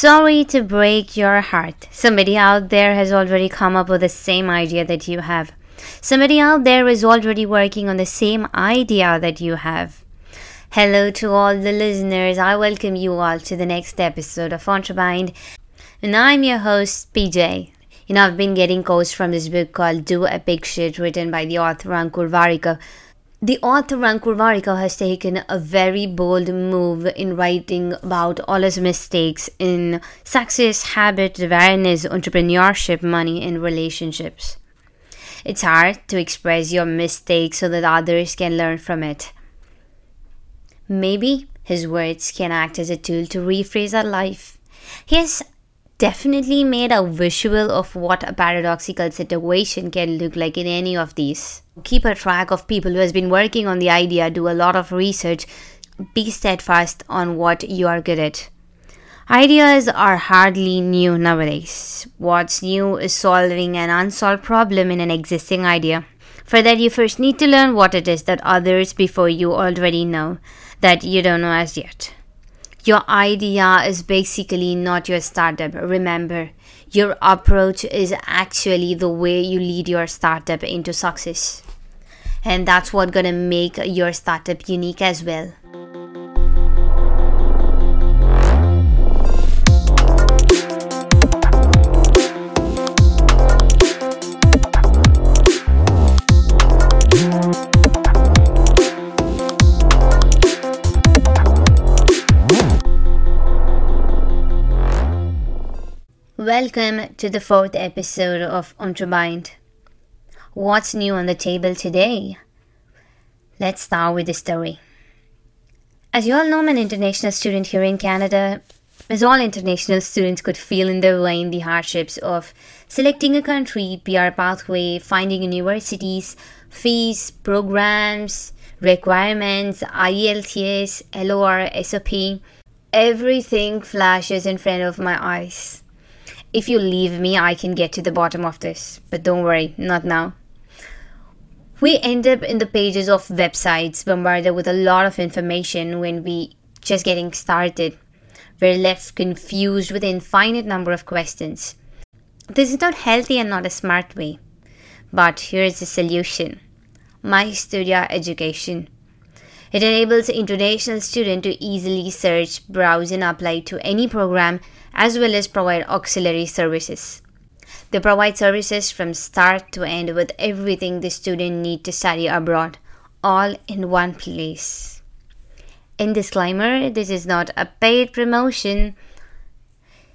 Sorry to break your heart. Somebody out there has already come up with the same idea that you have. Somebody out there is already working on the same idea that you have. Hello to all the listeners. I welcome you all to the next episode of Entrebind. And I'm your host, PJ. You know, I've been getting quotes from this book called Do Epic Shit, written by the author Ankur Warikoo. The author Ankur Warikoo has taken a very bold move in writing about all his mistakes in success, habits, awareness, entrepreneurship, money, and relationships. It's hard to express your mistakes so that others can learn from it. Maybe his words can act as a tool to rephrase our life. He has definitely made a visual of what a paradoxical situation can look like in any of these. Keep a track of people who has been working on the idea, do a lot of research, be steadfast on what you are good at. Ideas are hardly new nowadays. What's new is solving an unsolved problem in an existing idea. For that, you first need to learn what it is that others before you already know that you don't know as yet. Your idea is basically not your startup. Remember, your approach is actually the way you lead your startup into success. And that's what gonna make your startup unique as well. Welcome to the fourth episode of Entrebind. What's new on the table today? Let's start with the story. As you all know, I'm an international student here in Canada. As all international students could feel in their way in the hardships of selecting a country, PR pathway, finding universities, fees, programs, requirements, IELTS, LOR, SOP, everything flashes in front of my eyes. If you leave me, I can get to the bottom of this. But don't worry, not now. We end up in the pages of websites bombarded with a lot of information when we just getting started. We're left confused with an infinite number of questions. This is not healthy and not a smart way. But here's the solution Mystudia Education. It enables international student to easily search, browse, and apply to any program as well as provide auxiliary services. They provide services from start to end with everything the student need to study abroad, all in one place. In disclaimer, this is not a paid promotion.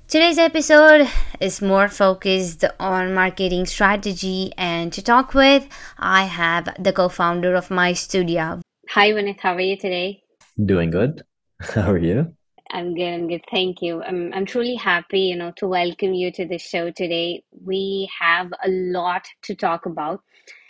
Today's episode is more focused on marketing strategy, and to talk with, I have the co founder of Mystudia. Hi, Vinit. How are you today? Doing good. How are you? I'm good. I'm good. Thank you. I'm I'm truly happy, you know, to welcome you to the show today. We have a lot to talk about.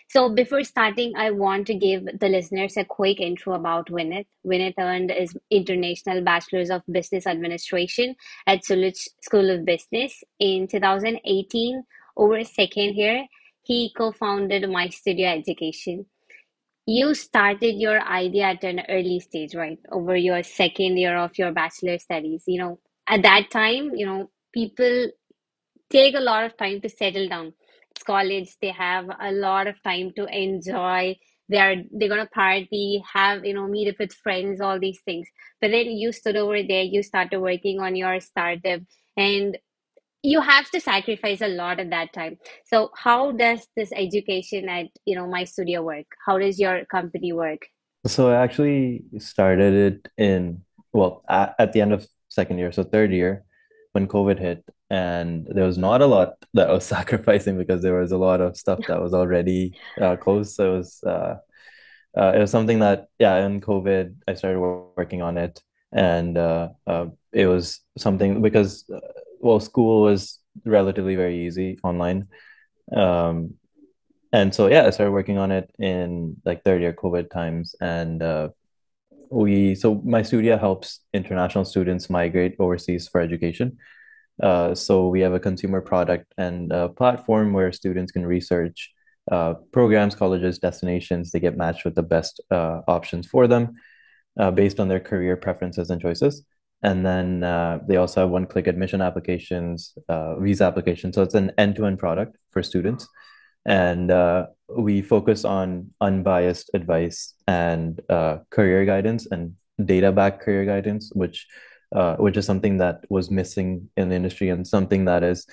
So before starting, I want to give the listeners a quick intro about Vinit. Vinit earned his International Bachelor's of Business Administration at Schulich School of Business in 2018. Over a second here, he co-founded Mystudia Education you started your idea at an early stage, right? Over your second year of your bachelor studies. You know, at that time, you know, people take a lot of time to settle down. It's college, they have a lot of time to enjoy. They're they're gonna party, have you know, meet up with friends, all these things. But then you stood over there, you started working on your startup, and you have to sacrifice a lot at that time. So how does this education at you know Mystudia work? How does your company work? So i actually started it in well at, at the end of second year so third year when covid hit and there was not a lot that I was sacrificing because there was a lot of stuff that was already uh, closed. So it was uh, uh, it was something that yeah in covid i started working on it. And uh, uh, it was something because well, school was relatively very easy online. Um, and so yeah, I started working on it in like third year COVID times, and uh, we so Mystudia helps international students migrate overseas for education. Uh, so we have a consumer product and a platform where students can research uh, programs, colleges, destinations. They get matched with the best uh, options for them uh, based on their career preferences and choices and then uh, they also have one-click admission applications, uh, visa applications. So it's an end-to-end product for students, and uh, we focus on unbiased advice and uh, career guidance and data-backed career guidance, which uh, which is something that was missing in the industry and something that is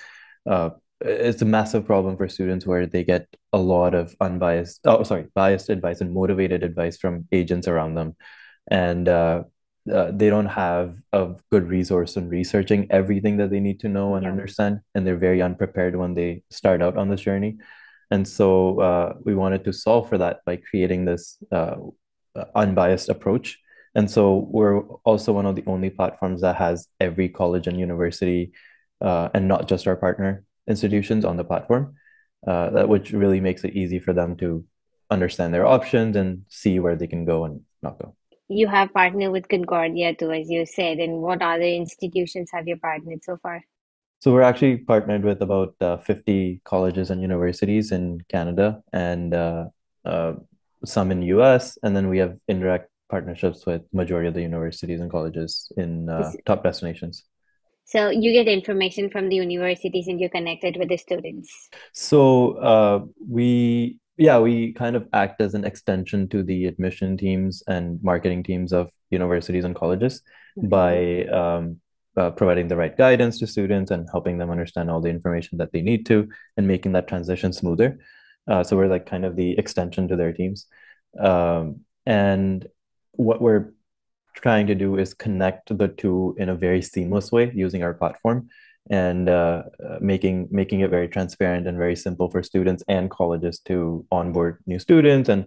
uh, it's a massive problem for students where they get a lot of unbiased oh sorry biased advice and motivated advice from agents around them and uh, they don't have a good resource in researching everything that they need to know and yeah. understand and they're very unprepared when they start out on this journey and so uh, we wanted to solve for that by creating this uh, unbiased approach and so we're also one of the only platforms that has every college and university uh, and not just our partner institutions on the platform, uh, that which really makes it easy for them to understand their options and see where they can go and not go. You have partnered with Concordia too, as you said. And what other institutions have you partnered so far? So we're actually partnered with about uh, 50 colleges and universities in Canada and uh, uh, some in US. And then we have indirect partnerships with majority of the universities and colleges in uh, top destinations. So you get information from the universities and you're connected with the students. So uh, we, yeah, we kind of act as an extension to the admission teams and marketing teams of universities and colleges mm-hmm. by um, uh, providing the right guidance to students and helping them understand all the information that they need to and making that transition smoother. Uh, so we're like kind of the extension to their teams. Um, and what we're trying to do is connect the two in a very seamless way using our platform and uh, uh, making making it very transparent and very simple for students and colleges to onboard new students and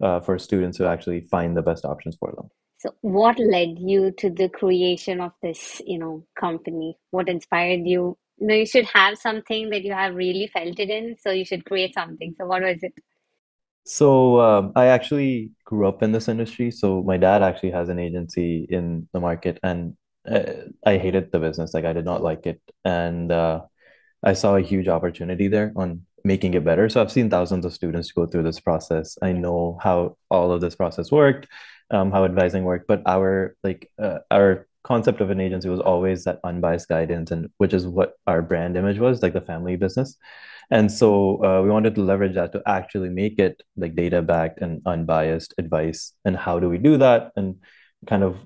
uh, for students to actually find the best options for them. So, what led you to the creation of this, you know, company? What inspired you? You know, you should have something that you have really felt it in, so you should create something. So, what was it? So um, I actually grew up in this industry. So my dad actually has an agency in the market, and uh, I hated the business. Like I did not like it, and uh, I saw a huge opportunity there on making it better. So I've seen thousands of students go through this process. I know how all of this process worked, um, how advising worked. But our like uh, our concept of an agency was always that unbiased guidance, and which is what our brand image was, like the family business. And so uh, we wanted to leverage that to actually make it like data backed and unbiased advice. And how do we do that? And kind of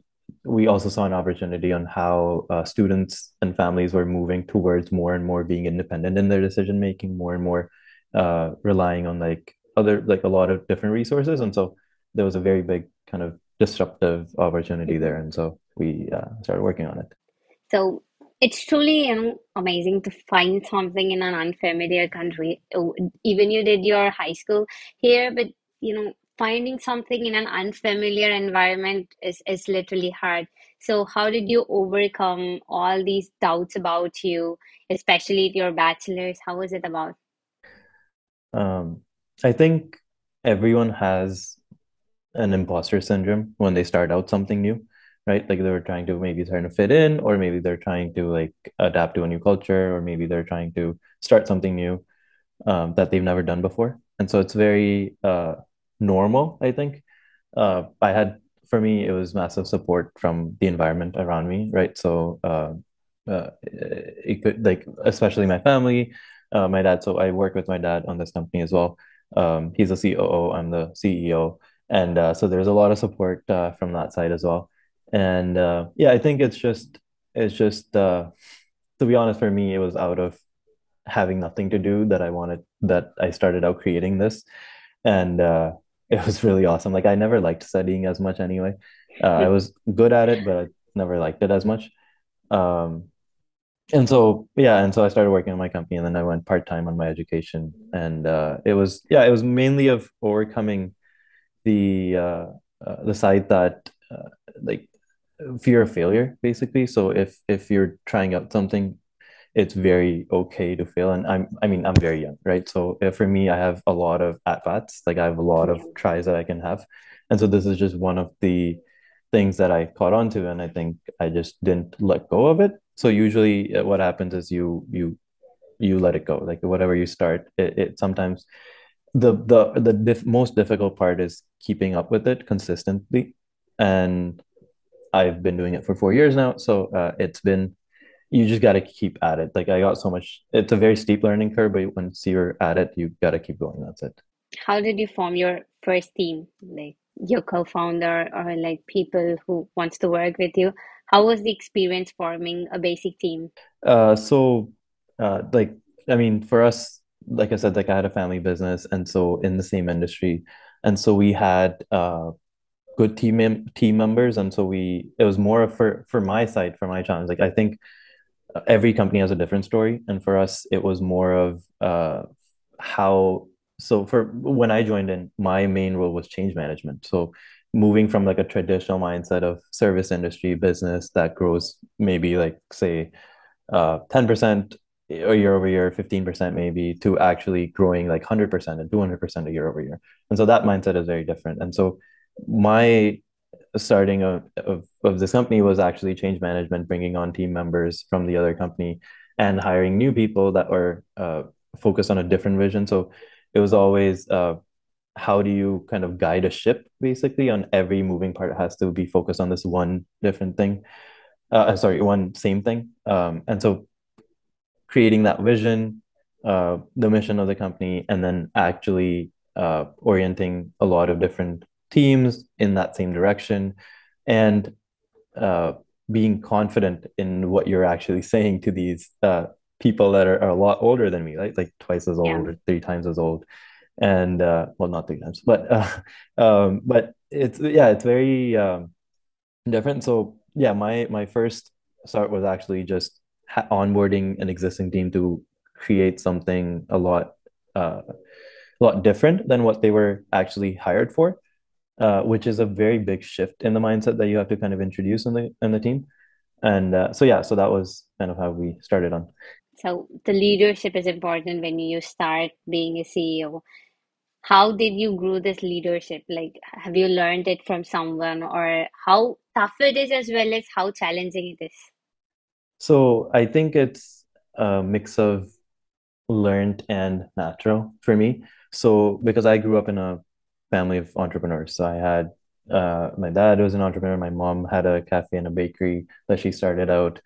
we also saw an opportunity on how uh, students and families were moving towards more and more being independent in their decision making, more and more uh, relying on like other like a lot of different resources. And so there was a very big kind of disruptive opportunity there. And so we uh, started working on it. So it's truly you know amazing to find something in an unfamiliar country oh, even you did your high school here but you know finding something in an unfamiliar environment is, is literally hard so how did you overcome all these doubts about you especially your bachelor's how was it about um, i think everyone has an imposter syndrome when they start out something new right? Like they were trying to maybe trying to fit in, or maybe they're trying to like adapt to a new culture, or maybe they're trying to start something new um, that they've never done before. And so it's very uh, normal, I think. Uh, I had for me it was massive support from the environment around me, right? So uh, uh, it could like especially my family, uh, my dad. So I work with my dad on this company as well. Um, he's a COO, I'm the CEO, and uh, so there's a lot of support uh, from that side as well and uh, yeah i think it's just it's just uh, to be honest for me it was out of having nothing to do that i wanted that i started out creating this and uh, it was really awesome. Like i never liked studying as much anyway. Uh, i was good at it but i never liked it as much. Um, and so yeah and so i started working on my company and then i went part-time on my education. And uh, it was yeah it was mainly of overcoming the uh, uh, the side that uh, like fear of failure basically. So if if you're trying out something it's very okay to fail. And i'm i mean i'm very young right? So for me i have a lot of at bats. Like i have a lot of tries that i can have. And so this is just one of the things that i caught on to and i think i just didn't let go of it. So usually uh, what happens is you you you let it go. Like whatever you start it, it sometimes the the the most difficult part is keeping up with it consistently. And I've been doing it for four years now. So uh, it's been you just got to keep at it. Like I got so much. It's a very steep learning curve, but once you're at it, you got to keep going. That's it. How did you form your first team? Like your co-founder or like people who wants to work with you? How was the experience forming a basic team? Uh, so uh, like I mean, for us, like I said, like I had a family business, and so in the same industry, and so we had uh good team mem team members, and so we it was more for for my side for my challenge. Like I think every company has a different story, and for us, it was more of uh how. So for when I joined in, my main role was change management. So moving from like a traditional mindset of service industry business that grows maybe like say uh 10% a year over year, 15% maybe, to actually growing like 100% and 200% a year over year. And so that mindset is very different. And so my starting of, of, of this company was actually change management, bringing on team members from the other company and hiring new people that were uh, focused on a different vision. So it was always uh, how do you kind of guide a ship basically on every moving part has to be focused on this one different thing. Uh, sorry, one same thing. Um, and so creating that vision, uh, the mission of the company, and then actually uh, orienting a lot of different teams in that same direction and uh, being confident in what you're actually saying to these uh, people that are, are, a lot older than me, right? Like twice as old yeah. or three times as old. And uh, well, not three times, but uh, um, but it's yeah, it's very um, different. So yeah, my my first start was actually just onboarding an existing team to create something a lot uh, a lot different than what they were actually hired for, uh, which is a very big shift in the mindset that you have to kind of introduce in the in the team. And uh, so yeah, so that was kind of how we started on. So the leadership is important when you start being a CEO. How did you grow this leadership? Like, have you learned it from someone, or how tough it is, as well as how challenging it is? So I think it's a mix of learned and natural for me. So because I grew up in a family of entrepreneurs, so I had uh, my dad was an entrepreneur. My mom had a cafe and a bakery that she started out,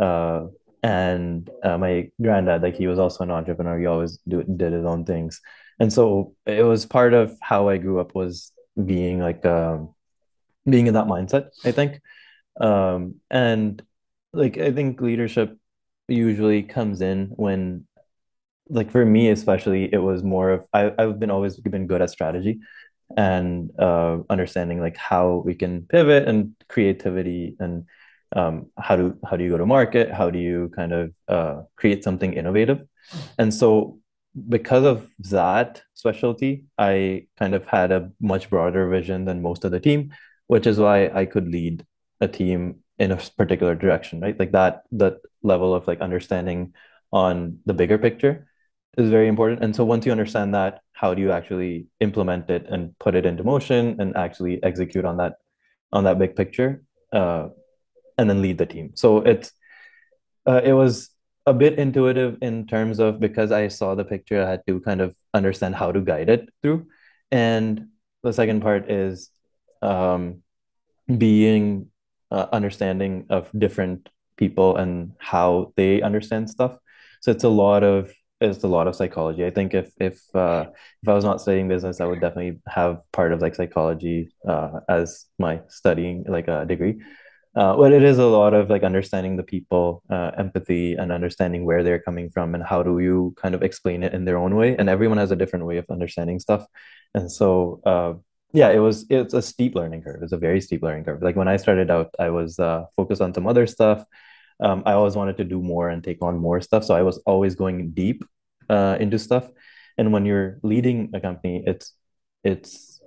uh, and uh, my granddad, like he was also an entrepreneur. He always do, did his own things, and so it was part of how I grew up was being like um, being in that mindset. I think, um, and like I think leadership usually comes in when like for me especially it was more of I, I've been always been good at strategy and uh, understanding like how we can pivot and creativity and um, how do how do you go to market? How do you kind of uh, create something innovative? And so because of that specialty i kind of had a much broader vision than most of the team which is why i could lead a team in a particular direction, right? Like that that level of like understanding on the bigger picture is very important. And so once you understand that, how do you actually implement it and put it into motion and actually execute on that on that big picture, uh, and then lead the team. So it's uh, it was a bit intuitive in terms of because I saw the picture, I had to kind of understand how to guide it through. And the second part is um, being uh, understanding of different people and how they understand stuff. So it's a lot of it's a lot of psychology. I think if if uh, if I was not studying business, I would definitely have part of like psychology uh, as my studying like a degree. Uh, but it is a lot of like understanding the people, uh, empathy, and understanding where they're coming from, and how do you kind of explain it in their own way. And everyone has a different way of understanding stuff, and so uh, yeah it was it's a steep learning curve it's a very steep learning curve like when i started out i was uh, focused on some other stuff um, i always wanted to do more and take on more stuff so i was always going deep uh, into stuff. And when you're leading a company it's it's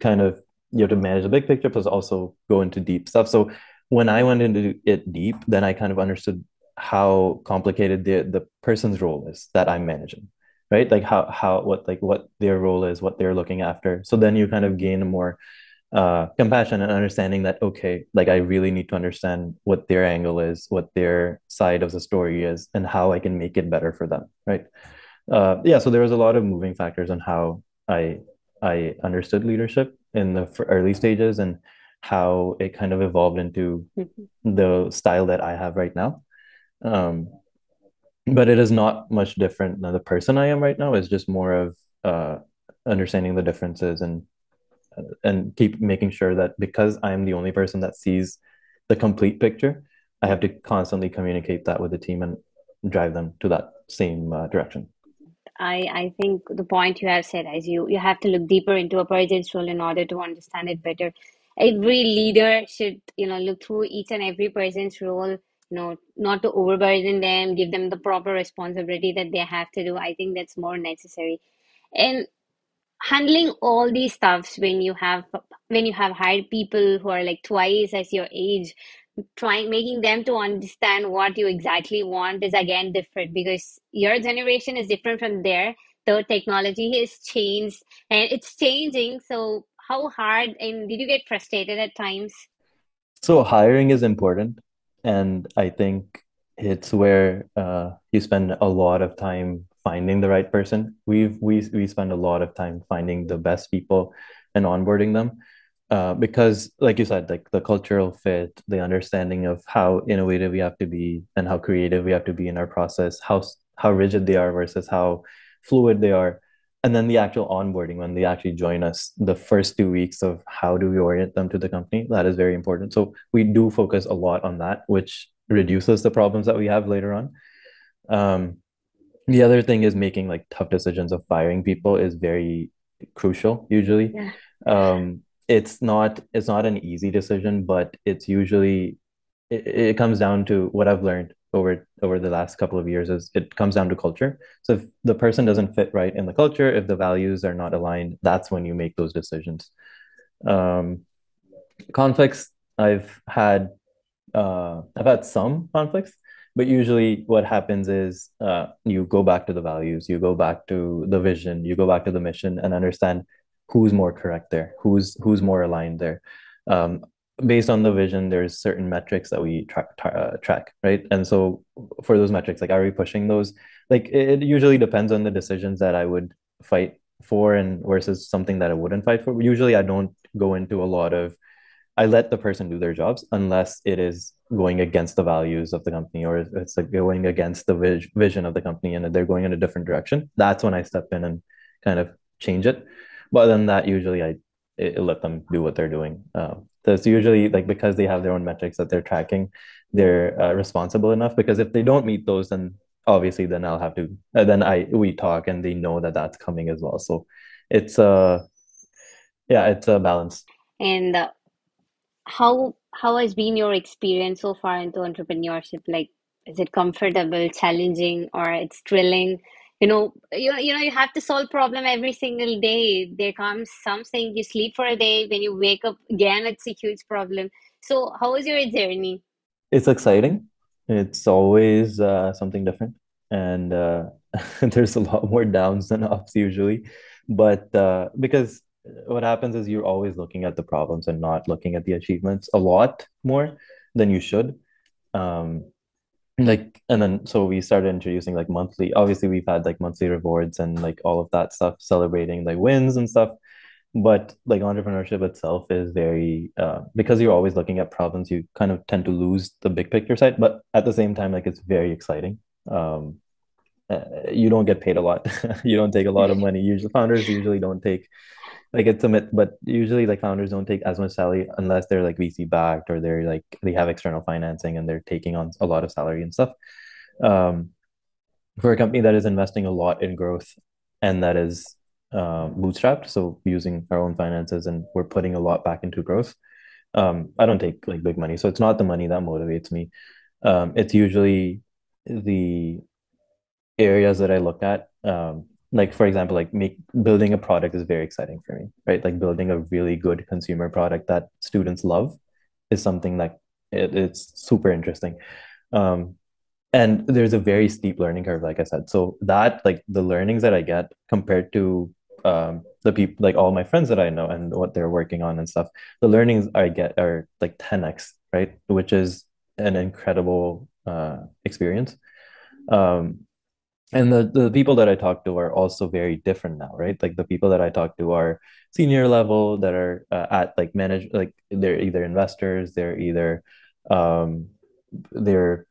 kind of you have to manage the big picture plus also go into deep stuff. So when i went into it deep then i kind of understood how complicated the the person's role is that i'm managing right? Like how how what like what their role is what they're looking after. So then you kind of gain a more uh, compassion and understanding that okay like i really need to understand what their angle is what their side of the story is and how i can make it better for them right uh, yeah so there was a lot of moving factors on how i i understood leadership in the early stages and how it kind of evolved into Mm-hmm. the style that I have right now. Um, but it is not much different than the person I am right now. It's just more of uh, understanding the differences and and keep making sure that because I'm the only person that sees the complete picture, I have to constantly communicate that with the team and drive them to that same uh, direction. I, I think the point you have said is you, you have to look deeper into a person's role in order to understand it better. Every leader should, you know, look through each and every person's role, you know, not to overburden them, give them the proper responsibility that they have to do. I think that's more necessary. And handling all these stuffs when you have when you have hired people who are like twice as your age trying making them to understand what you exactly want is again different because your generation is different from their. The technology has changed and it's changing. So how hard and did you get frustrated at times? So hiring is important, and I think it's where uh, you spend a lot of time finding the right person. We've we we spend a lot of time finding the best people and onboarding them. Uh, because like you said, like the cultural fit, the understanding of how innovative we have to be and how creative we have to be in our process, how how rigid they are versus how fluid they are. And then the actual onboarding when they actually join us, the first two weeks of how do we orient them to the company, that is very important. So we do focus a lot on that, which reduces the problems that we have later on. Um, the other thing is making like tough decisions of firing people is very crucial usually. yeah Um, it's not it's not an easy decision, but it's usually it, it comes down to what I've learned over over the last couple of years is it comes down to culture. So if the person doesn't fit right in the culture, if the values are not aligned, that's when you make those decisions. Um, conflicts, I've had uh, I've had some conflicts, but usually what happens is uh, you go back to the values, you go back to the vision, you go back to the mission, and understand who's more correct there, who's who's more aligned there. Um, based on the vision, there's certain metrics that we track tra uh, track, right? And so for those metrics, like are we pushing those? Like it, it usually depends on the decisions that I would fight for and versus something that I wouldn't fight for. Usually, I don't go into a lot of I let the person do their jobs unless it is going against the values of the company or it's like going against the vis- vision of the company and they're going in a different direction. That's when I step in and kind of change it. But then that, usually I, let them do what they're doing. Um, so it's usually like because they have their own metrics that they're tracking, they're uh, responsible enough. Because if they don't meet those, then obviously then I'll have to. Uh, then I we talk and they know that that's coming as well. So it's uh yeah, it's a balance. and uh, how how has been your experience so far into entrepreneurship? Like, is it comfortable, challenging, or it's thrilling? You know, you know, you know, you have to solve problem every single day. There comes something, you sleep for a day, when you wake up again, it's a huge problem. So, how was your journey? It's exciting. It's always uh, something different, and uh, there's a lot more downs than ups usually. But uh, because what happens is you're always looking at the problems and not looking at the achievements a lot more than you should. Um, like, and then so we started introducing like monthly. Obviously, we've had like monthly rewards and like all of that stuff, celebrating like wins and stuff. But like entrepreneurship itself is very uh, because you're always looking at problems, you kind of tend to lose the big picture side. But at the same time, like it's very exciting. Um, uh, you don't get paid a lot. You don't take a lot of money. Usually, founders usually don't take like it's a myth, but usually like founders don't take as much salary unless they're like VC backed or they're like they have external financing and they're taking on a lot of salary and stuff. Um, for a company that is investing a lot in growth and that is uh, bootstrapped, so using our own finances and we're putting a lot back into growth. Um, I don't take like big money, so it's not the money that motivates me. Um, it's usually the areas that I look at. Um, like for example, like make building a product is very exciting for me, right? Like building a really good consumer product that students love is something like it, it's super interesting. Um, and there's a very steep learning curve like i said so that like the learnings that i get compared to um the people like all my friends that i know and what they're working on and stuff the learnings i get are like 10x right which is an incredible uh experience um and the the people that I talk to are also very different now, right? Like the people that I talk to are senior level that are uh, at like manage like they're either investors, they're either um they're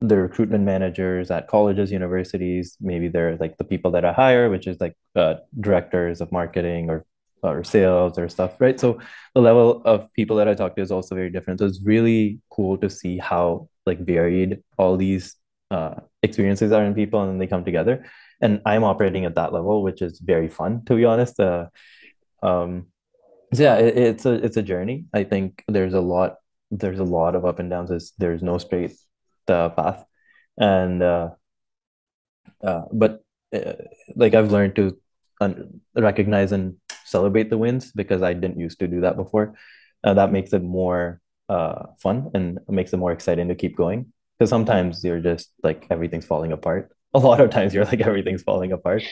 the recruitment managers at colleges, universities. Maybe they're like the people that I hire, which is like uh, directors of marketing or or sales or stuff, right? So the level of people that I talk to is also very different. So it's really cool to see how like varied all these uh, experiences are in people and then they come together. And I'm operating at that level, which is very fun, to be honest. Uh, um, so yeah, it, it's a it's a journey. I think there's a lot there's a lot of up and downs. There's, there's no straight uh, path, and uh, uh, but uh, like I've learned to un- recognize and celebrate the wins because I didn't used to do that before. Uh, that makes it more uh, fun and makes it more exciting to keep going. Because sometimes you're just like everything's falling apart. A lot of times you're like everything's falling apart.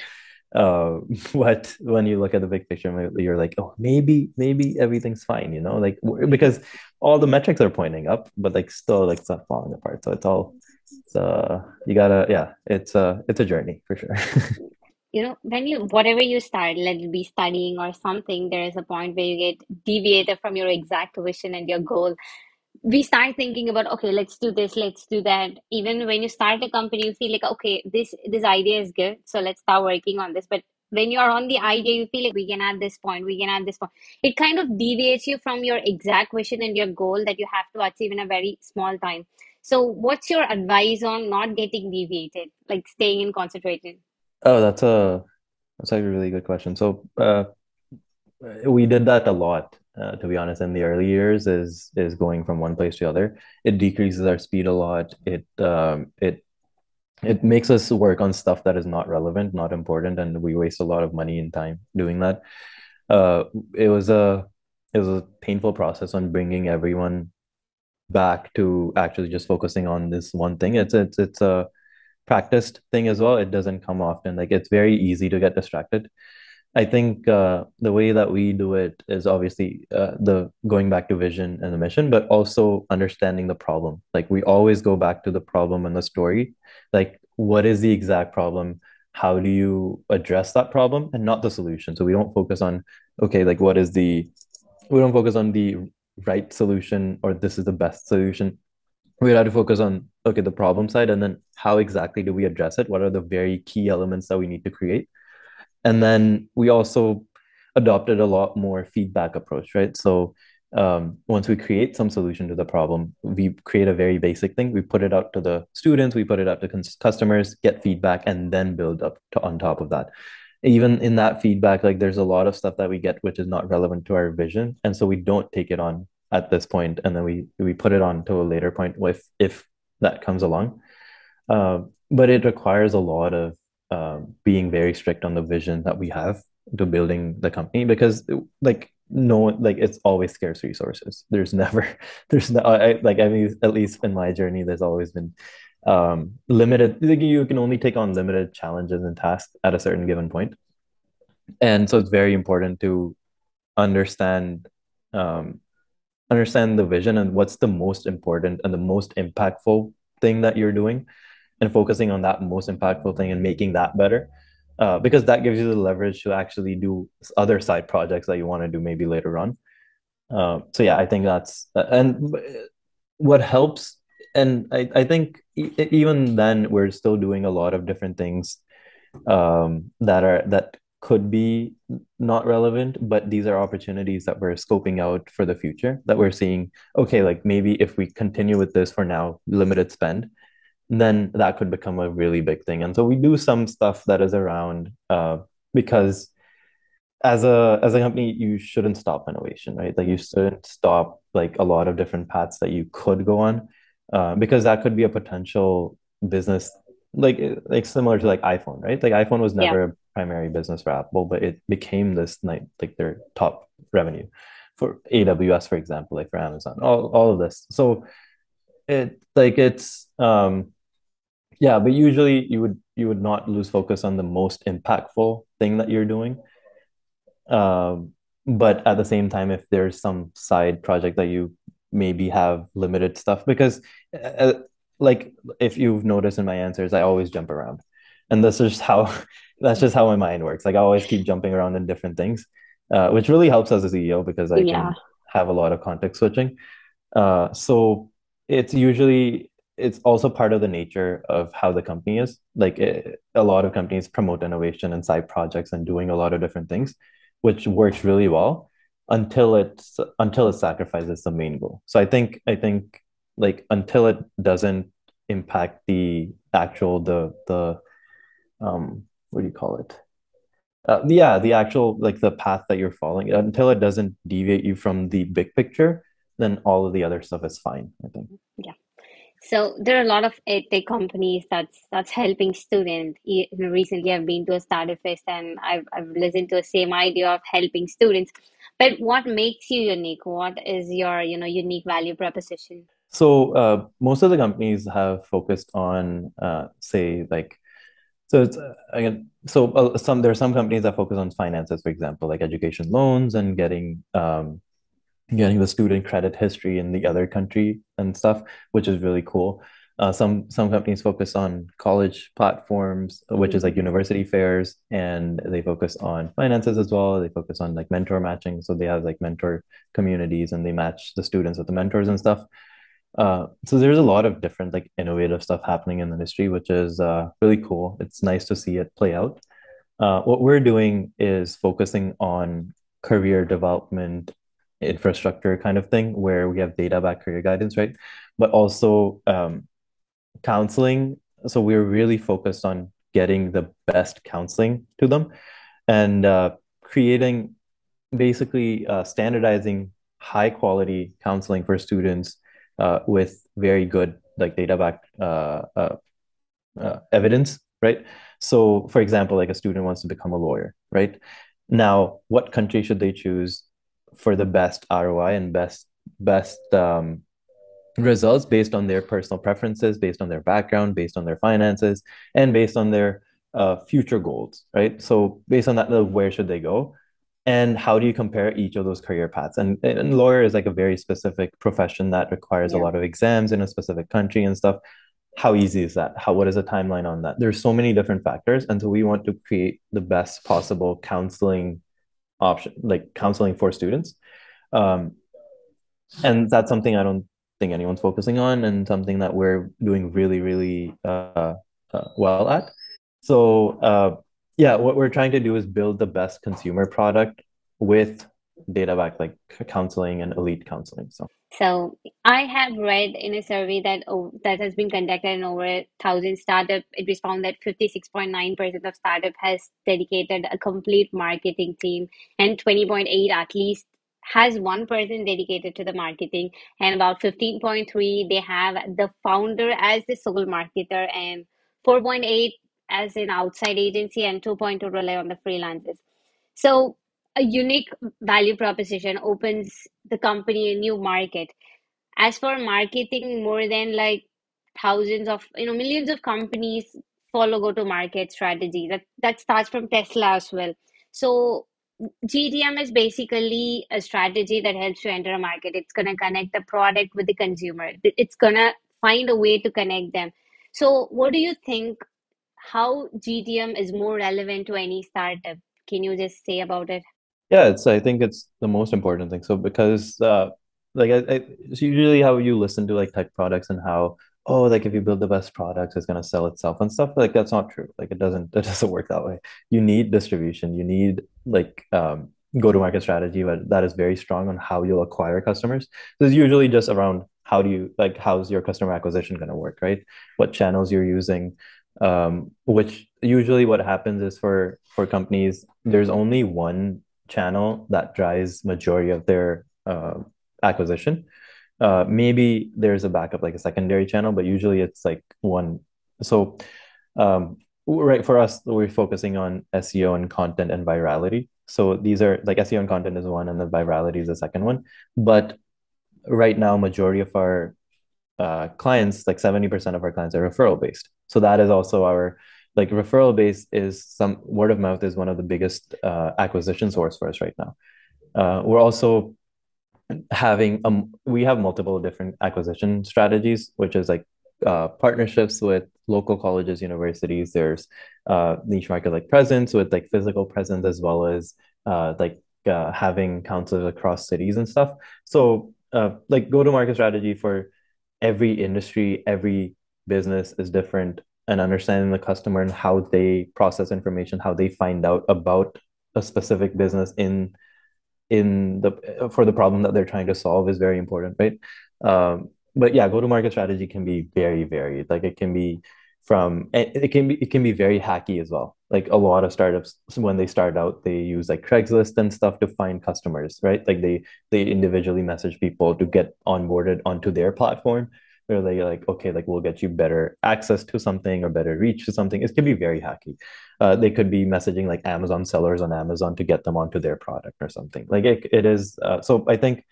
Uh, but when you look at the big picture, you're like, oh, maybe maybe everything's fine, you know, like because all the metrics are pointing up, but like still like stuff falling apart. So it's all so you gotta yeah, it's a it's a journey for sure. you know when you whatever you start let it be studying or something there is a point where you get deviated from your exact vision and your goal we start thinking about okay let's do this let's do that. Even when you start a company you feel like okay this this idea is good so let's start working on this. But when you're on the idea you feel like we can add this point we can add this point. It kind of deviates you from your exact vision and your goal that you have to achieve in a very small time. So what's your advice on not getting deviated like staying in concentrated? Oh, that's a that's a really good question. So uh, we did that a lot, uh, to be honest, in the early years is is going from one place to the other. It decreases our speed a lot. It um it it makes us work on stuff that is not relevant, not important, and we waste a lot of money and time doing that. Uh, it was a it was a painful process on bringing everyone back to actually just focusing on this one thing. It's it's it's a practiced thing as well. It doesn't come often. Like it's very easy to get distracted. I think uh, the way that we do it is obviously uh, the going back to vision and the mission, but also understanding the problem. Like we always go back to the problem and the story. Like what is the exact problem? How do you address that problem and not the solution? So we don't focus on okay, like what is the we don't focus on the right solution or this is the best solution we had to focus on okay the problem side and then how exactly do we address it what are the very key elements that we need to create and then we also adopted a lot more feedback approach right? So um, once we create some solution to the problem we create a very basic thing. We put it out to the students we put it out to customers get feedback and then build up to, on top of that. Even in that feedback like there's a lot of stuff that we get which is not relevant to our vision and so we don't take it on at this point, and then we we put it on to a later point with if that comes along. Uh, but it requires a lot of uh, being very strict on the vision that we have to building the company because like no like it's always scarce resources. There's never there's no I, like i mean at least in my journey there's always been um limited like you can only take on limited challenges and tasks at a certain given point. And so it's very important to understand um understand the vision and what's the most important and the most impactful thing that you're doing and focusing on that most impactful thing and making that better uh, because that gives you the leverage to actually do other side projects that you want to do maybe later on. Uh, so yeah i think that's and what helps and i, I think even then we're still doing a lot of different things um, that are that could be not relevant, but these are opportunities that we're scoping out for the future that we're seeing, okay, like maybe if we continue with this for now, limited spend, then that could become a really big thing. And so we do some stuff that is around uh, because as a as a company, you shouldn't stop innovation, right? Like you shouldn't stop like a lot of different paths that you could go on, uh, because that could be a potential business like like similar to like iPhone, right? Like iPhone was never yeah primary business for Apple, but it became this like like their top revenue for AWS, for example, like for Amazon, all, all of this. So it like it's um yeah, but usually you would you would not lose focus on the most impactful thing that you're doing. Um, but at the same time, if there's some side project that you maybe have limited stuff, because uh, like if you've noticed in my answers, I always jump around and that's just how that's just how my mind works. Like I always keep jumping around in different things, uh, which really helps as a CEO because I Yeah. can have a lot of context switching. Uh, so it's usually it's also part of the nature of how the company is. Like it, a lot of companies promote innovation and side projects and doing a lot of different things, which works really well until it's until it sacrifices the main goal. So I think I think like until it doesn't impact the actual the the um what do you call it? Uh, yeah, the actual like the path that you're following until it doesn't deviate you from the big picture, then all of the other stuff is fine, I think. Yeah. So there are a lot of edtech companies that's that's helping students. Recently, I've been to a startup fest and I've I've listened to the same idea of helping students. But what makes you unique? What is your, you know, unique value proposition? So uh, most of the companies have focused on uh, say like so it's uh, again so uh, some there are some companies that focus on finances, for example, like education loans and getting um, getting the student credit history in the other country and stuff, which is really cool. Uh, some some companies focus on college platforms, which is like university fairs, and they focus on finances as well. They focus on like mentor matching, so they have like mentor communities and they match the students with the mentors and stuff. Uh, so there's a lot of different like innovative stuff happening in the industry, which is uh, really cool. It's nice to see it play out. Uh, what we're doing is focusing on career development infrastructure kind of thing, where we have data back career guidance, right? But also um, counseling. So we're really focused on getting the best counseling to them and uh, creating basically uh, standardizing high quality counseling for students uh, with very good like data-backed uh, uh, uh, evidence, right? So, for example, like a student wants to become a lawyer, right? Now, what country should they choose for the best ROI and best best um, results based on their personal preferences, based on their background, based on their finances, and based on their uh, future goals, right? So, based on that, where should they go? And how do you compare each of those career paths? And, and lawyer is like a very specific profession that requires a lot of exams in a specific country and stuff how easy is that? How what is the timeline on that? There's so many different factors, and so we want to create the best possible counseling option, like counseling for students. Um, and that's something I don't think anyone's focusing on, and something that we're doing really, really uh, uh, well at. So uh, yeah, what we're trying to do is build the best consumer product with data back like counseling and elite counseling. So So I have read in a survey that oh, that has been conducted in over a thousand startup. It was found that 56.9% of startup has dedicated a complete marketing team, and 20.8 at least has one person dedicated to the marketing, and about 15.3 they have the founder as the sole marketer, and 4.8 as an outside agency, and 2.2 rely on the freelancers. So a unique value proposition opens the company a new market. As for marketing, more than like thousands of, you know, millions of companies follow go-to-market strategy. That that starts from Tesla as well. So GTM is basically a strategy that helps you enter a market. It's gonna connect the product with the consumer. It's gonna find a way to connect them. So what do you think? How GTM is more relevant to any startup? Can you just say about it? Yeah, it's I think it's the most important thing. So because uh like I, I it's usually how you listen to like tech products and how oh like if you build the best products it's gonna sell itself and stuff like that's not true. Like it doesn't it doesn't work that way. You need distribution. You need like um go-to-market strategy but that is very strong on how you'll acquire customers. So it's usually just around how do you like how's your customer acquisition gonna work, right? What channels you're using. Um, which usually what happens is for for companies, there's only one channel that drives majority of their uh, acquisition. Uh, maybe there's a backup like a secondary channel, but usually it's like one. So um, right for us, we're focusing on SEO and content and virality. So these are like SEO and content is one, and the virality is the second one. But right now, majority of our uh, clients, like 70% of our clients are referral based. So that is also our like referral base is some word of mouth is one of the biggest uh, acquisition source for us right now. Uh, we're also having um we have multiple different acquisition strategies, which is like uh, partnerships with local colleges, universities. There's uh, niche market like presence with like physical presence as well as uh, like uh, having counselors across cities and stuff. So uh, like go to market strategy for every industry, every business is different, and understanding the customer and how they process information, how they find out about a specific business in in the for the problem that they're trying to solve is very important, right? Um, but yeah, go to market strategy can be very varied. Like it can be from it can be it can be very hacky as well. Like a lot of startups when they start out, they use like Craigslist and stuff to find customers, right? Like they they individually message people to get onboarded onto their platform. Where they like, okay, like we'll get you better access to something or better reach to something. It can be very hacky. Uh, they could be messaging like Amazon sellers on Amazon to get them onto their product or something. Like it, it is. Uh, so I think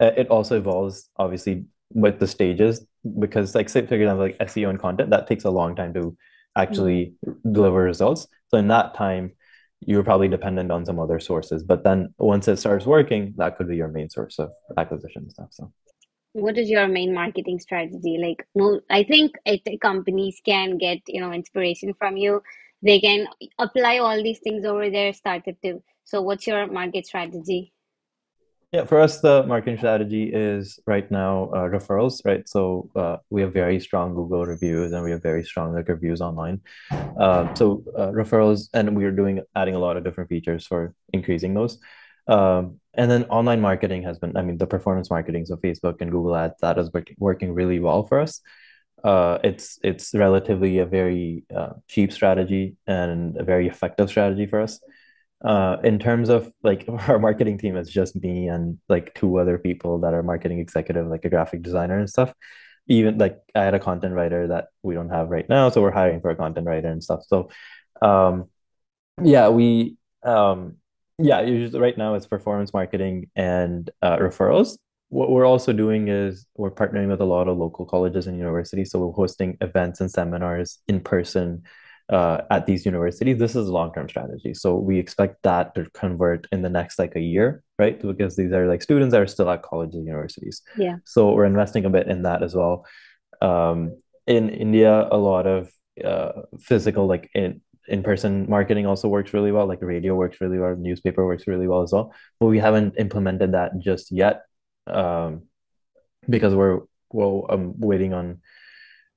uh, it also evolves obviously with the stages because like say for example like SEO and content that takes a long time to actually mm-hmm. deliver results. So in that time, you're probably dependent on some other sources. But then once it starts working, that could be your main source of acquisition stuff. So what is your main marketing strategy like no i think companies can get you know inspiration from you they can apply all these things over their startup too so what's your market strategy yeah, for us, the marketing strategy is right now uh, referrals, right? So uh, we have very strong Google reviews and we have very strong like reviews online. Uh, so uh, referrals, and we are doing adding a lot of different features for increasing those. Um, and then online marketing has been, I mean, the performance marketing, so Facebook and Google Ads, that is working working really well for us. Uh, it's it's relatively a very uh, cheap strategy and a very effective strategy for us uh, in terms of like our marketing team is just me and like two other people that are marketing executive, like a graphic designer and stuff. Even like I had a content writer that we don't have right now, so we're hiring for a content writer and stuff. So, um, yeah, we um, yeah, usually right now it's performance marketing and uh, referrals. What we're also doing is we're partnering with a lot of local colleges and universities, so we're hosting events and seminars in person uh, at these universities, this is a long-term strategy. So we expect that to convert in the next like a year, right? Because these are like students that are still at colleges and universities. Yeah. So we're investing a bit in that as well. Um, in India, a lot of uh, physical like in in-person marketing also works really well. Like radio works really well, newspaper works really well as well. But we haven't implemented that just yet um, because we're well, I'm waiting on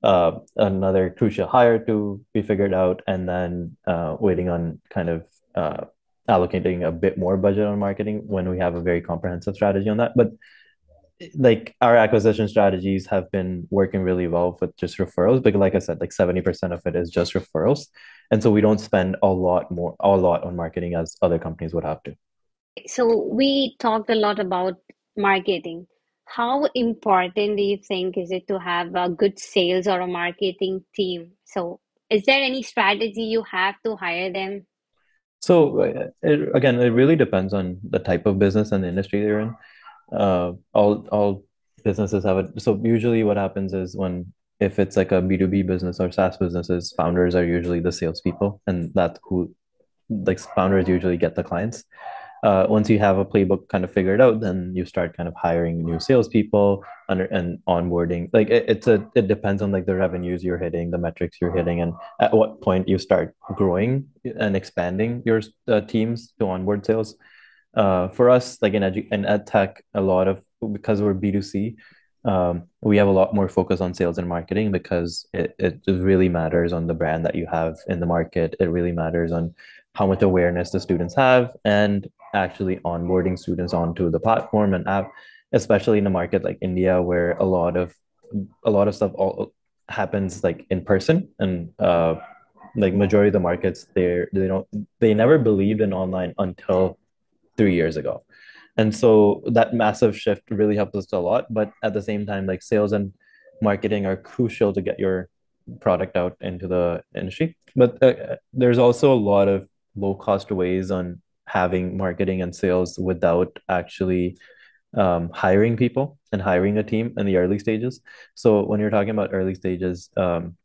uh, another crucial hire to be figured out, and then uh, waiting on kind of uh, allocating a bit more budget on marketing when we have a very comprehensive strategy on that. But like our acquisition strategies have been working really well with just referrals because like i said like 70% of it is just referrals and so we don't spend a lot more a lot on marketing as other companies would have to so we talked a lot about marketing how important do you think is it to have a good sales or a marketing team? So, is there any strategy you have to hire them? So, uh, it, again, it really depends on the type of business and the industry they're in. Uh, all all businesses have it. So usually, what happens is when if it's like a B two B business or SaaS businesses, founders are usually the salespeople, and that's who like founders usually get the clients uh, once you have a playbook kind of figured out, then you start kind of hiring new salespeople under and onboarding. Like it, it's a it depends on like the revenues you're hitting, the metrics you're hitting, and at what point you start growing and expanding your uh, teams to onboard sales. Uh, for us, like in edu- in ed tech, a lot of because we're B two C, um, we have a lot more focus on sales and marketing because it, it really matters on the brand that you have in the market. It really matters on how much awareness the students have and actually onboarding students onto the platform and app, especially in a market like India where a lot of a lot of stuff all happens like in person and uh, like majority of the markets they they don't they never believed in online until three years ago and so that massive shift really helps us a lot but at the same time like sales and marketing are crucial to get your product out into the industry but uh, there's also a lot of low cost ways on having marketing and sales without actually um, hiring people and hiring a team in the early stages. So when you're talking about early stages, um,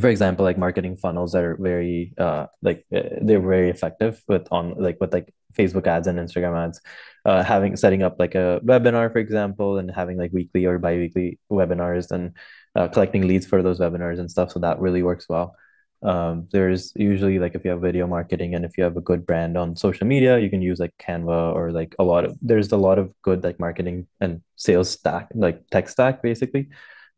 for example, like marketing funnels that are very uh, like uh, they're very effective with on like with like Facebook ads and Instagram ads. uh, having setting up like a webinar, for example, and having like weekly or bi-weekly webinars and uh, collecting leads for those webinars and stuff. So that really works well. Um, there's usually like if you have video marketing and if you have a good brand on social media, you can use like Canva or like a lot of there's a lot of good like marketing and sales stack, like tech stack basically.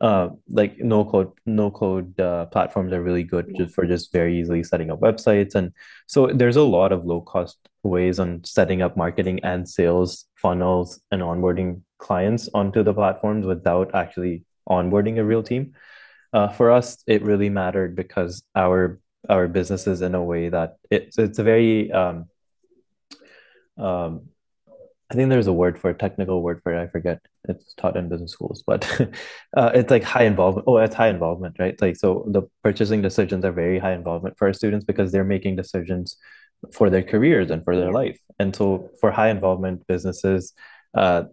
Uh, like no code no code uh, platforms are really good just for just very easily setting up websites. And so there's a lot of low cost ways on setting up marketing and sales funnels and onboarding clients onto the platforms without actually onboarding a real team. Uh, for us, it really mattered because our our business is in a way that it's it's a very um, um, I think there's a word for a technical word for it. I forget. It's taught in business schools, but uh, it's like high involvement. Oh, it's high involvement, right? Like so, the purchasing decisions are very high involvement for our students because they're making decisions for their careers and for their life. And so, for high involvement businesses, uh,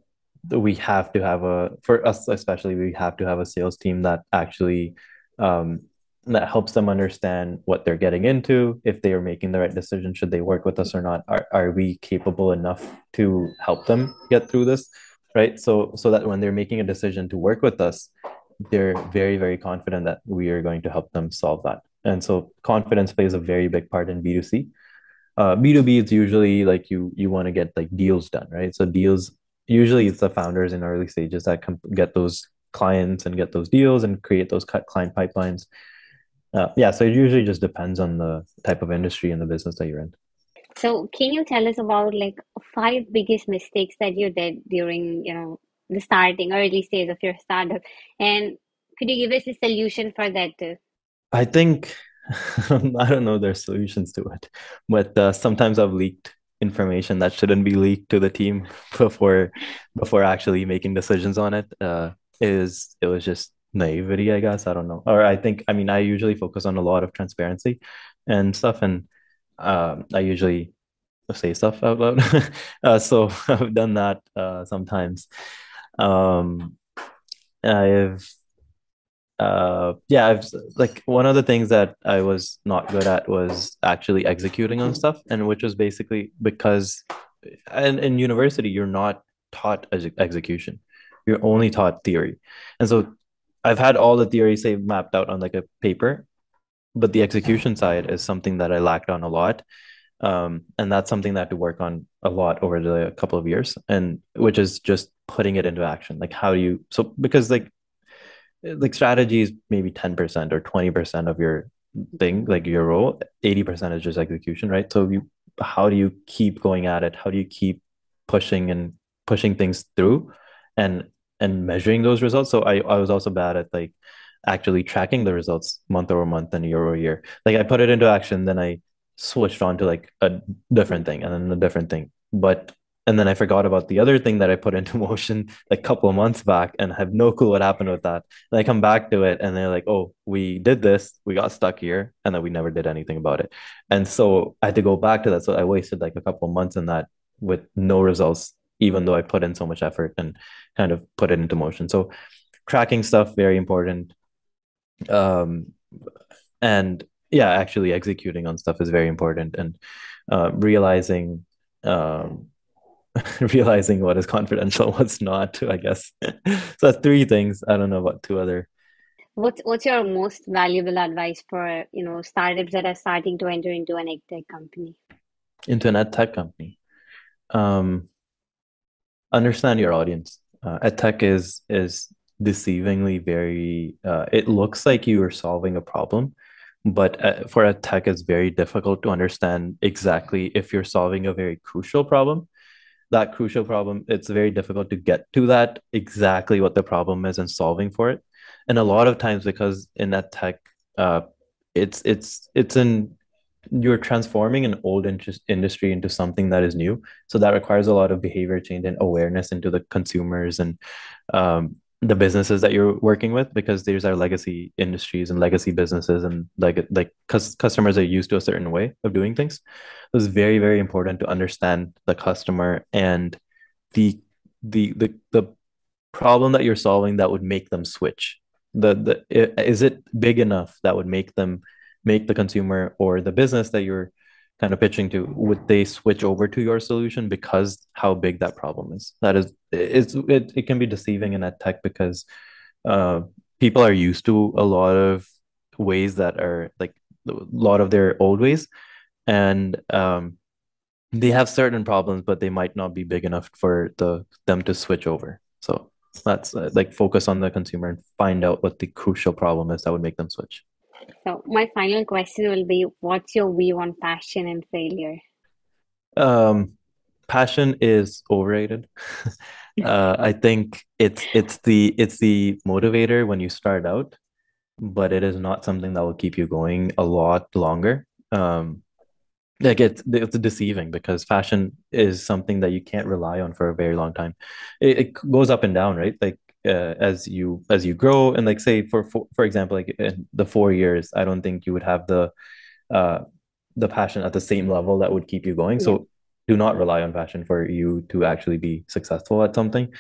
we have to have a for us especially we have to have a sales team that actually um, that helps them understand what they're getting into if they are making the right decision should they work with us or not are, are we capable enough to help them get through this right? So so that when they're making a decision to work with us they're very very confident that we are going to help them solve that. And so confidence plays a very big part in b2c uh, b2b is usually like you you want to get like deals done right? So deals usually it's the founders in early stages that can get those clients and get those deals and create those client pipelines. Uh, yeah, so it usually just depends on the type of industry and the business that you're in. So, can you tell us about like five biggest mistakes that you did during, you know, the starting early stage of your startup, and could you give us a solution for that too? I think I don't know their solutions to it, but uh, sometimes I've leaked information that shouldn't be leaked to the team before before actually making decisions on it uh is it was just naivety i guess i don't know. Or i think i mean i usually focus on a lot of transparency and stuff and um i usually say stuff out loud. Uh, so i've done that uh sometimes. Um i've uh yeah i've like one of the things that i was not good at was actually executing on stuff and which was basically because in, in university you're not taught ex- execution. You're only taught theory. And so i've had all the theory say mapped out on like a paper but the execution side is something that i lacked on a lot. Um, and that's something that I had to work on a lot over the couple of years and which is just putting it into action. Like how do you so because like like strategy is maybe 10% or 20% of your thing like your role. 80% is just execution right? So you how do you keep going at it? How do you keep pushing and pushing things through? And and measuring those results so i i was also bad at like actually tracking the results month over month and year over year like i put it into action then i switched on to like a different thing and then a different thing but and then I forgot about the other thing that I put into motion a couple of months back and have no clue what happened with that. And I come back to it and they're like, oh, we did this, we got stuck here, and then we never did anything about it. And so I had to go back to that. So I wasted like a couple of months in that with no results, even though I put in so much effort and kind of put it into motion. So tracking stuff, very important. Um, and yeah, actually executing on stuff is very important and uh, realizing um, realizing what is confidential, what's not, I guess. so that's three things. I don't know about two other. What's what's your most valuable advice for you know startups that are starting to enter into an ed tech company? Into an ed tech company. Um, understand your audience. Uh, ed tech is is deceivingly very. Uh, it looks like you are solving a problem, but uh, for ed tech, it's very difficult to understand exactly if you're solving a very crucial problem that crucial problem, it's very difficult to get to that exactly what the problem is and solving for it. And a lot of times, because in ed tech, uh, it's it's it's in you're transforming an old interest industry into something that is new. So that requires a lot of behavior change and awareness into the consumers and um, the businesses that you're working with because these are legacy industries and legacy businesses and like like cus- customers are used to a certain way of doing things it's very very important to understand the customer and the the the, the problem that you're solving that would make them switch the the is it big enough that would make them make the consumer or the business that you're kind of pitching to would they switch over to your solution because how big that problem is? That is it's it, it can be deceiving in ed tech because uh, people are used to a lot of ways that are like a lot of their old ways. And um, they have certain problems but they might not be big enough for the them to switch over. So that's uh, like focus on the consumer and find out what the crucial problem is that would make them switch so my final question will be what's your view on passion and failure? Um passion is overrated. Uh i think it's it's the it's the motivator when you start out but it is not something that will keep you going a lot longer. Um like it's it's deceiving because fashion is something that you can't rely on for a very long time. It, it goes up and down right? Like uh, as you as you grow and like say for for, for example like in the four years i don't think you would have the uh the passion at the same level that would keep you going. Yeah. so do not rely on passion for you to actually be successful at something.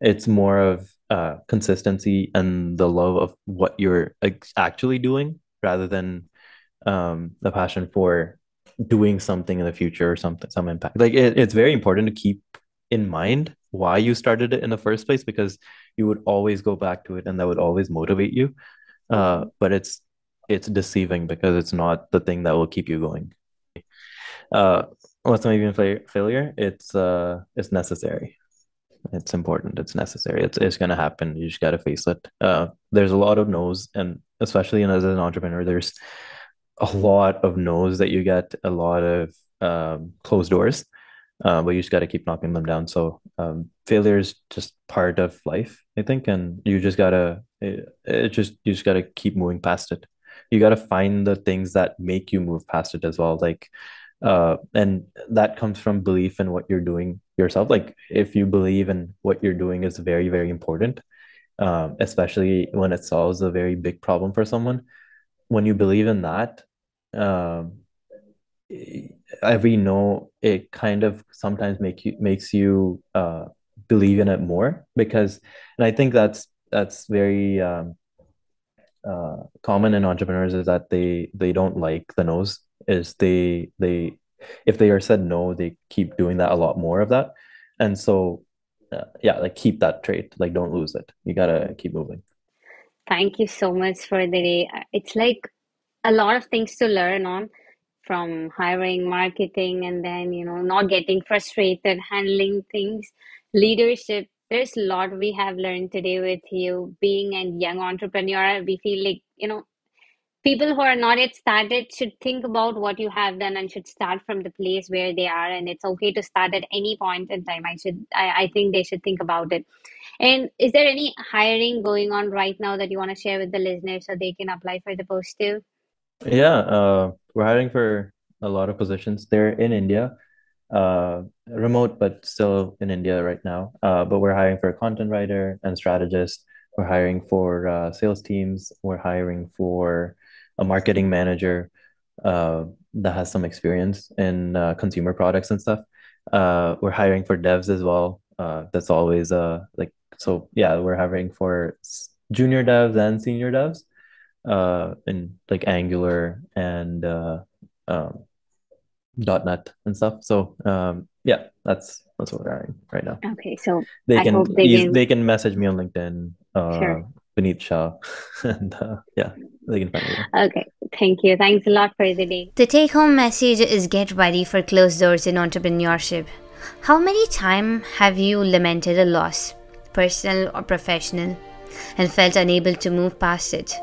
It's more of uh consistency and the love of what you're actually doing rather than um the passion for doing something in the future or something some impact. Like it, it's very important to keep in mind why you started it in the first place because you would always go back to it and that would always motivate you. Uh but it's it's deceiving because it's not the thing that will keep you going. Uh what's maybe in fa- failure? It's uh it's necessary. It's important. It's necessary. It's it's gonna happen. You just gotta face it. Uh there's a lot of no's and especially in, as an entrepreneur there's a lot of no's that you get a lot of um closed doors uh, but you just got to keep knocking them down. So um failure is just part of life I think and you just gotta it, it just you just gotta keep moving past it. You gotta find the things that make you move past it as well like uh and that comes from belief in what you're doing yourself. Like if you believe in what you're doing is very very important um especially when it solves a very big problem for someone when you believe in that um every no it kind of sometimes make you makes you uh believe in it more because and I think that's that's very um uh common in entrepreneurs is that they they don't like the no's is they they if they are said no they keep doing that a lot more of that. And so uh, yeah like keep that trait like don't lose it. You gotta keep moving. Thank you so much for the day it's like a lot of things to learn on from hiring, marketing, and then, you know, not getting frustrated, handling things, leadership. There's a lot we have learned today with you. Being a young entrepreneur, we feel like, you know, people who are not yet started should think about what you have done and should start from the place where they are. And it's okay to start at any point in time. I should, I, I think they should think about it. And is there any hiring going on right now that you want to share with the listeners so they can apply for the post too? Yeah uh we're hiring for a lot of positions. They're in India uh remote but still in India right now. Uh but we're hiring for a content writer and strategist. We're hiring for uh sales teams. We're hiring for a marketing manager uh that has some experience in uh, consumer products and stuff. Uh we're hiring for devs as well. Uh that's always uh like so yeah we're hiring for junior devs and senior devs uh in like Angular and uh um .NET and stuff. So um yeah, that's that's what we're hiring right now. Okay, so They I can hope they eas can. they can message me on LinkedIn, uh Sure. Vinit Shah, and uh, yeah, they can find me there. Okay, thank you. Thanks a lot for the day. The take home message is get ready for closed doors in entrepreneurship. How many times have you lamented a loss, personal or professional, and felt unable to move past it?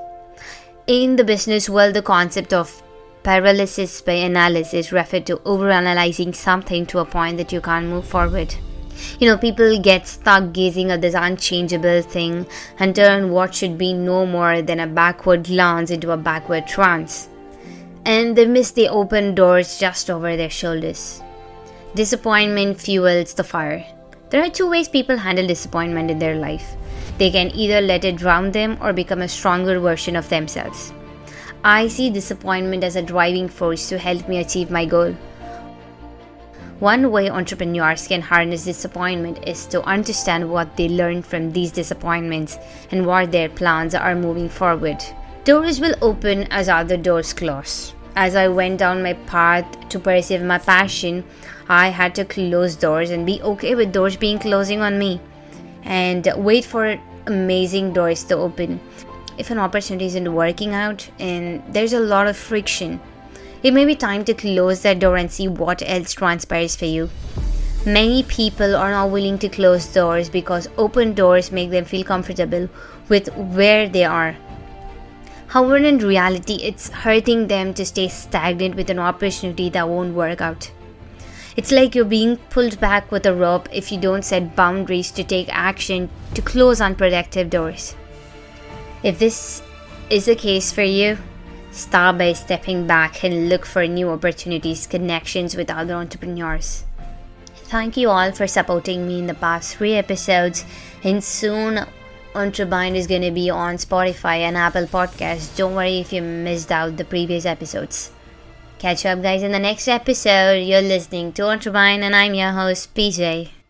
In the business world, the concept of paralysis by analysis referred to overanalyzing something to a point that you can't move forward. You know, people get stuck gazing at this unchangeable thing and turn what should be no more than a backward glance into a backward trance. And they miss the open doors just over their shoulders. Disappointment fuels the fire. There are two ways people handle disappointment in their life. They can either let it drown them or become a stronger version of themselves. I see disappointment as a driving force to help me achieve my goal. One way entrepreneurs can harness disappointment is to understand what they learned from these disappointments and what their plans are moving forward. Doors will open as other doors close. as I went down my path to pursue my passion, I had to close doors and be okay with doors being closing on me and wait for amazing doors to open. If an opportunity isn't working out and there's a lot of friction, it may be time to close that door and see what else transpires for you. Many people are not willing to close doors because open doors make them feel comfortable with where they are. However, in reality, it's hurting them to stay stagnant with an opportunity that won't work out. It's like you're being pulled back with a rope if you don't set boundaries to take action to close unproductive doors. If this is the case for you, start by stepping back and look for new opportunities, connections with other entrepreneurs. Thank you all for supporting me in the past three episodes, and soon Entrebind is going to be on Spotify and Apple Podcasts. Don't worry if you missed out the previous episodes. Catch you up, guys, in the next episode. You're listening to Entrebind, and I'm your host, PJ.